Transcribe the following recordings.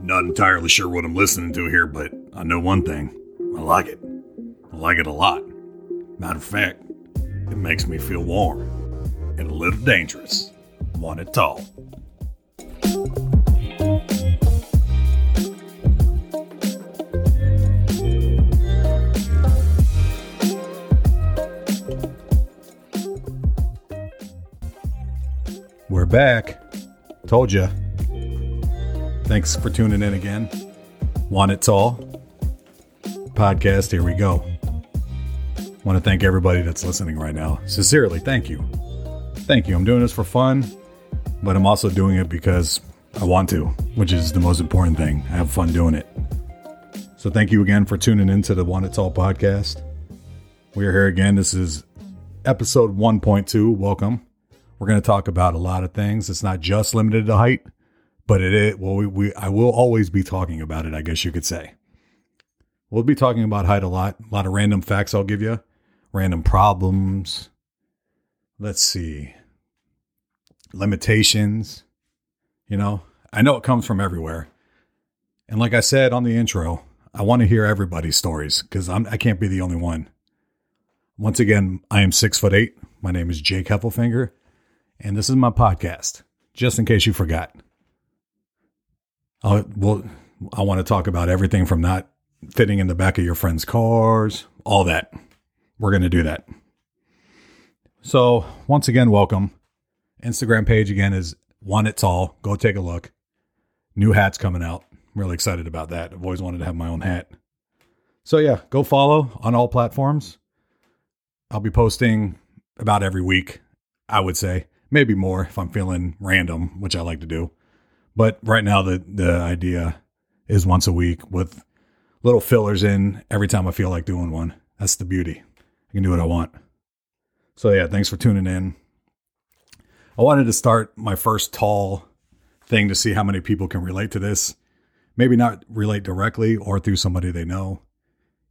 Not entirely sure what I'm listening to here, but I know one thing. I like it. I like it a lot. Matter of fact, it makes me feel warm and a little dangerous. Want it tall. We're back. Told ya. Thanks for tuning in again. Want It Tall Podcast, here we go. Want to thank everybody that's listening right now. Sincerely, thank you. Thank you. I'm doing this for fun, but I'm also doing it because I want to, which is the most important thing. I have fun doing it. So thank you again for tuning into the Want It Tall podcast. We are here again. This is episode 1.2. Welcome. We're going to talk about a lot of things. It's not just limited to height, but it is. Well, we, we I will always be talking about it. I guess you could say. We'll be talking about height a lot. A lot of random facts I'll give you, random problems. Let's see. Limitations. You know, I know it comes from everywhere. And like I said on the intro, I want to hear everybody's stories because I'm I can't be the only one. Once again, I am six foot eight. My name is Jake Heffelfinger and this is my podcast. Just in case you forgot, I well, I want to talk about everything from not fitting in the back of your friends' cars, all that. We're going to do that. So once again, welcome. Instagram page again is Want It Tall. Go take a look. New hats coming out. I'm really excited about that. I've always wanted to have my own hat. So yeah, go follow on all platforms. I'll be posting about every week, I would say maybe more if I'm feeling random, which I like to do. But right now, the the idea is once a week with little fillers in every time I feel like doing one. That's the beauty. I can do what I want. So yeah, thanks for tuning in. I wanted to start my first tall thing to see how many people can relate to this. Maybe not relate directly or through somebody they know.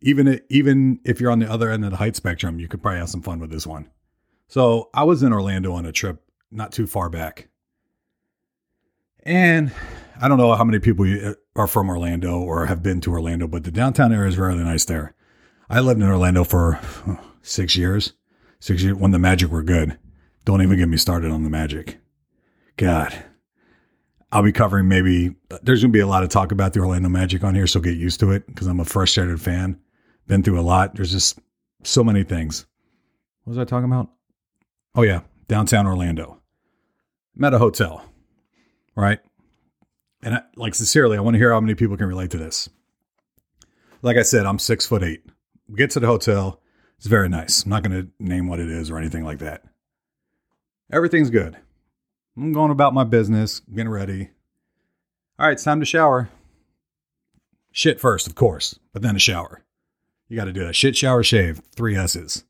Even even if you're on the other end of the height spectrum, you could probably have some fun with this one. So I was in Orlando on a trip not too far back. And I don't know how many people are from Orlando or have been to Orlando, but the downtown area is really nice there. I lived in Orlando for six years, six years when the Magic were good. Don't even get me started on the Magic. God, I'll be covering maybe, there's going to be a lot of talk about the Orlando Magic on here, so get used to it because I'm a frustrated fan. Been through a lot. There's just so many things. What was I talking about? Oh, yeah, downtown Orlando. I'm at a hotel, right? And I, like sincerely, I want to hear how many people can relate to this. Like I said, I'm six foot eight. We get to the hotel. It's very nice. I'm not going to name what it is or anything like that. Everything's good. I'm going about my business, getting ready. All right, it's time to shower. Shit first, of course, but then a shower. You got to do that. Shit, shower, shave. Three S's.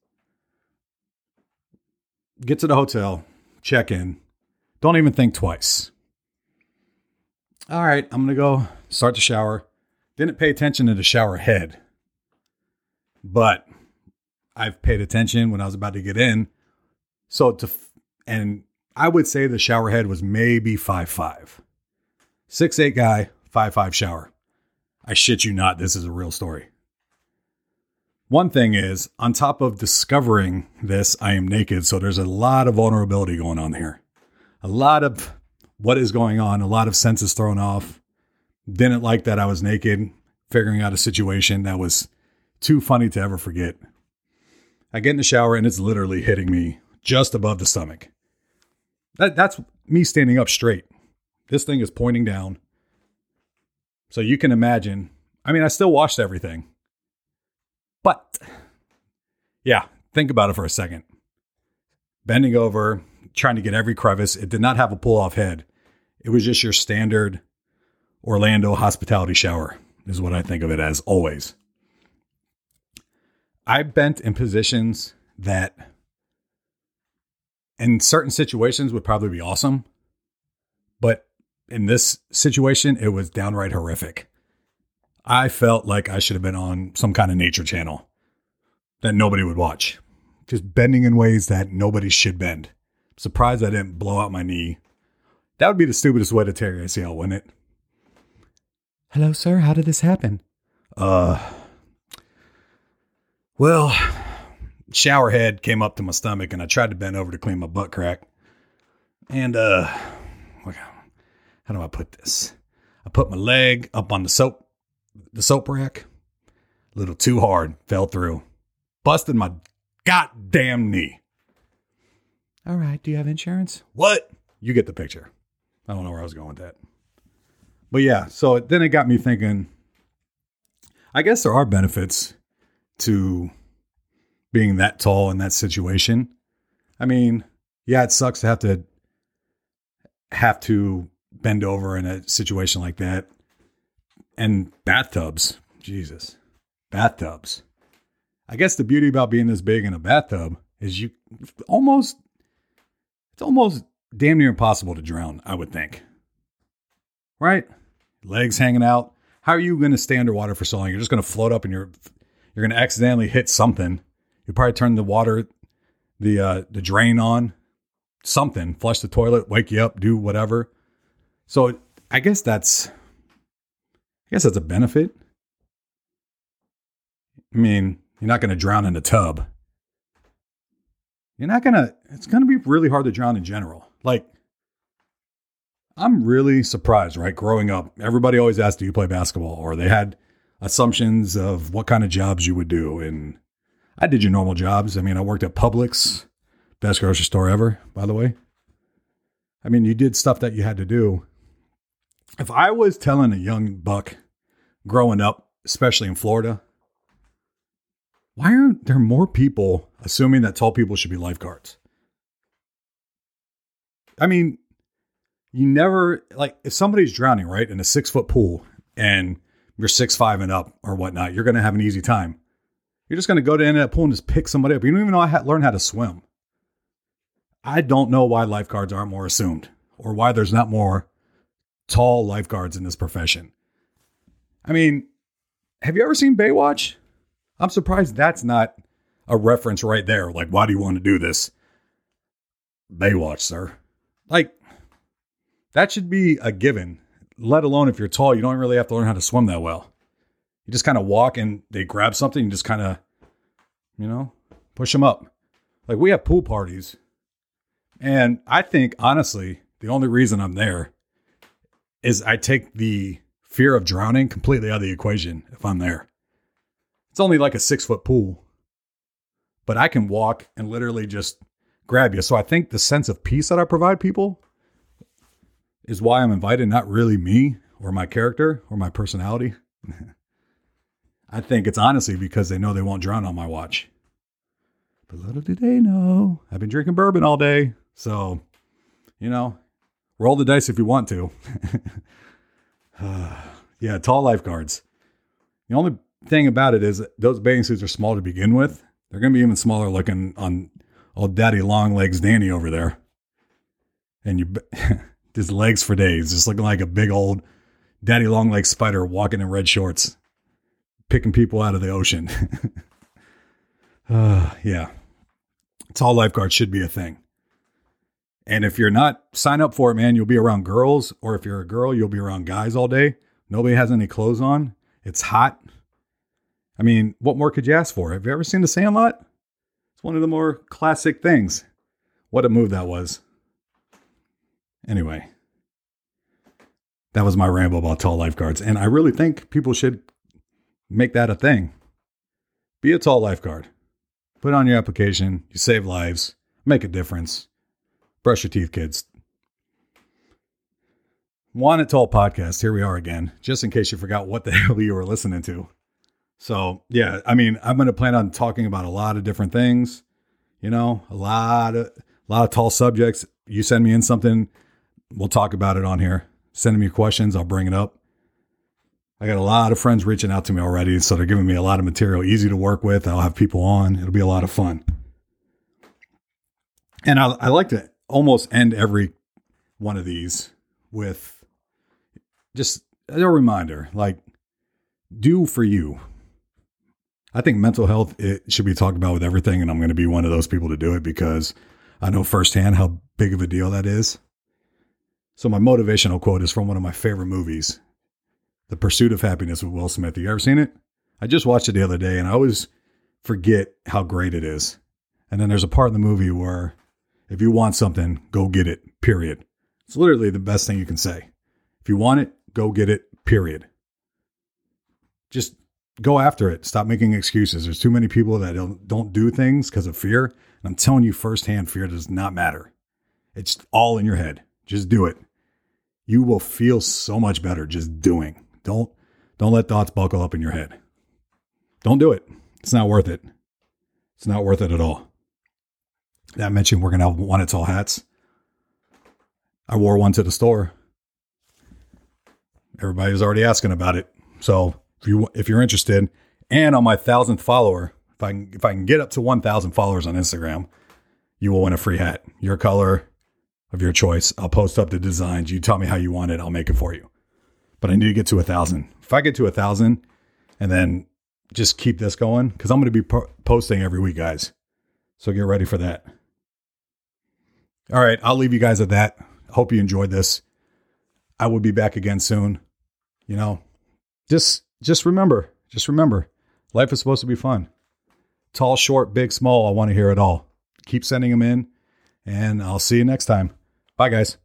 Get to the hotel, check in. Don't even think twice. All right, I'm going to go start the shower. Didn't pay attention to the shower head, but I've paid attention when I was about to get in. So to, and I would say the shower head was maybe five five, six eight guy, five five shower. I shit you not, this is a real story. One thing is, on top of discovering this, I am naked. So there's a lot of vulnerability going on here a lot of what is going on, a lot of senses thrown off. Didn't like that I was naked, figuring out a situation that was too funny to ever forget. I get in the shower and it's literally hitting me just above the stomach. That, that's me standing up straight. This thing is pointing down. So you can imagine. I mean, I still washed everything. But yeah, think about it for a second. Bending over, trying to get every crevice. It did not have a pull off head. It was just your standard Orlando hospitality shower, is what I think of it as always. I bent in positions that in certain situations would probably be awesome. But in this situation, it was downright horrific. I felt like I should have been on some kind of nature channel that nobody would watch, just bending in ways that nobody should bend. Surprised I didn't blow out my knee. That would be the stupidest way to tear ACL, wouldn't it? Hello, sir. How did this happen? Uh, well, shower head came up to my stomach and I tried to bend over to clean my butt crack. And, uh, how do I put this? I put my leg up on the soap, the soap rack. A little too hard, fell through. Busted my goddamn knee. All right. Do you have insurance? What? You get the picture. I don't know where I was going with that. But yeah, so then it got me thinking I guess there are benefits to being that tall in that situation. I mean, yeah, it sucks to have to have to bend over in a situation like that. And bathtubs, Jesus, bathtubs. I guess the beauty about being this big in a bathtub is you almost, it's almost damn near impossible to drown, I would think. Right? Legs hanging out. How are you going to stay underwater for so long? You're just going to float up and you're, you're going to accidentally hit something. You probably turn the water, the, uh, the drain on, something, flush the toilet, wake you up, do whatever. So I guess that's, I guess that's a benefit. I mean, you're not going to drown in a tub. You're not going to, it's going to be really hard to drown in general. Like, I'm really surprised, right? Growing up, everybody always asked, Do you play basketball? Or they had assumptions of what kind of jobs you would do. And I did your normal jobs. I mean, I worked at Publix, best grocery store ever, by the way. I mean, you did stuff that you had to do. If I was telling a young buck growing up, especially in Florida, why aren't there more people assuming that tall people should be lifeguards? I mean, you never like if somebody's drowning, right, in a six foot pool and you're six five and up or whatnot, you're gonna have an easy time. You're just gonna go to end of that pool and just pick somebody up. You don't even know how to learn how to swim. I don't know why lifeguards aren't more assumed or why there's not more tall lifeguards in this profession. I mean, have you ever seen Baywatch? I'm surprised that's not a reference right there. Like, why do you want to do this? Baywatch, sir. Like, that should be a given, let alone if you're tall, you don't really have to learn how to swim that well. You just kind of walk and they grab something and just kind of, you know, push them up. Like we have pool parties. And I think, honestly, the only reason I'm there is I take the fear of drowning completely out of the equation if I'm there. It's only like a six foot pool, but I can walk and literally just grab you. So I think the sense of peace that I provide people is why I'm invited, not really me or my character or my personality. I think it's honestly because they know they won't drown on my watch. But little do they know, I've been drinking bourbon all day. So, you know, roll the dice if you want to. yeah, tall lifeguards. The only thing about it is those bathing suits are small to begin with. They're going to be even smaller looking on old daddy long legs Danny over there. And you his legs for days, just looking like a big old daddy long legs spider walking in red shorts, picking people out of the ocean. uh, yeah. Tall lifeguard should be a thing. And if you're not, sign up for it, man. You'll be around girls, or if you're a girl, you'll be around guys all day. Nobody has any clothes on. It's hot. I mean, what more could you ask for? Have you ever seen The Sandlot? It's one of the more classic things. What a move that was. Anyway, that was my ramble about tall lifeguards. And I really think people should make that a thing. Be a tall lifeguard. Put on your application. You save lives. Make a difference. Brush your teeth, kids. Want It Tall podcast. Here we are again, just in case you forgot what the hell you were listening to. So, yeah, I mean, I'm going to plan on talking about a lot of different things, you know, a lot of, a lot of tall subjects. You send me in something we'll talk about it on here. Send me questions, I'll bring it up. I got a lot of friends reaching out to me already, so they're giving me a lot of material, easy to work with. I'll have people on. It'll be a lot of fun. And I, I like to almost end every one of these with just a reminder like, do for you. I think mental health it should be talked about with everything, and I'm going to be one of those people to do it because I know firsthand how big of a deal that is. So my motivational quote is from one of my favorite movies, The Pursuit of Happiness with Will Smith. Have you ever seen it? I just watched it the other day and I always forget how great it is. And then there's a part in the movie where if you want something, go get it, period. It's literally the best thing you can say. If you want it, go get it, period. Just go after it. Stop making excuses. There's too many people that don't, don't do things because of fear. And I'm telling you firsthand, fear does not matter. It's all in your head. Just do it. You will feel so much better just doing. Don't don't let thoughts buckle up in your head. Don't do it. It's not worth it. It's not worth it at all. I mentioned we're gonna have Want It Tall hats. I wore one to the store. Everybody was already asking about it. So if you if you're interested, and on my thousandth follower, if I can if I can get up to one thousand followers on Instagram, you will win a free hat. Your color of your choice. I'll post up the designs. You tell me how you want it. I'll make it for you. But I need to get to a thousand. If I get to a thousand, and then just keep this going, because I'm going to be po- posting every week, guys. So get ready for that. All right, I'll leave you guys at that. Hope you enjoyed this. I will be back again soon. You know, just just remember, just remember, life is supposed to be fun. Tall, short, big, small, I want to hear it all. Keep sending them in, and I'll see you next time. Bye, guys.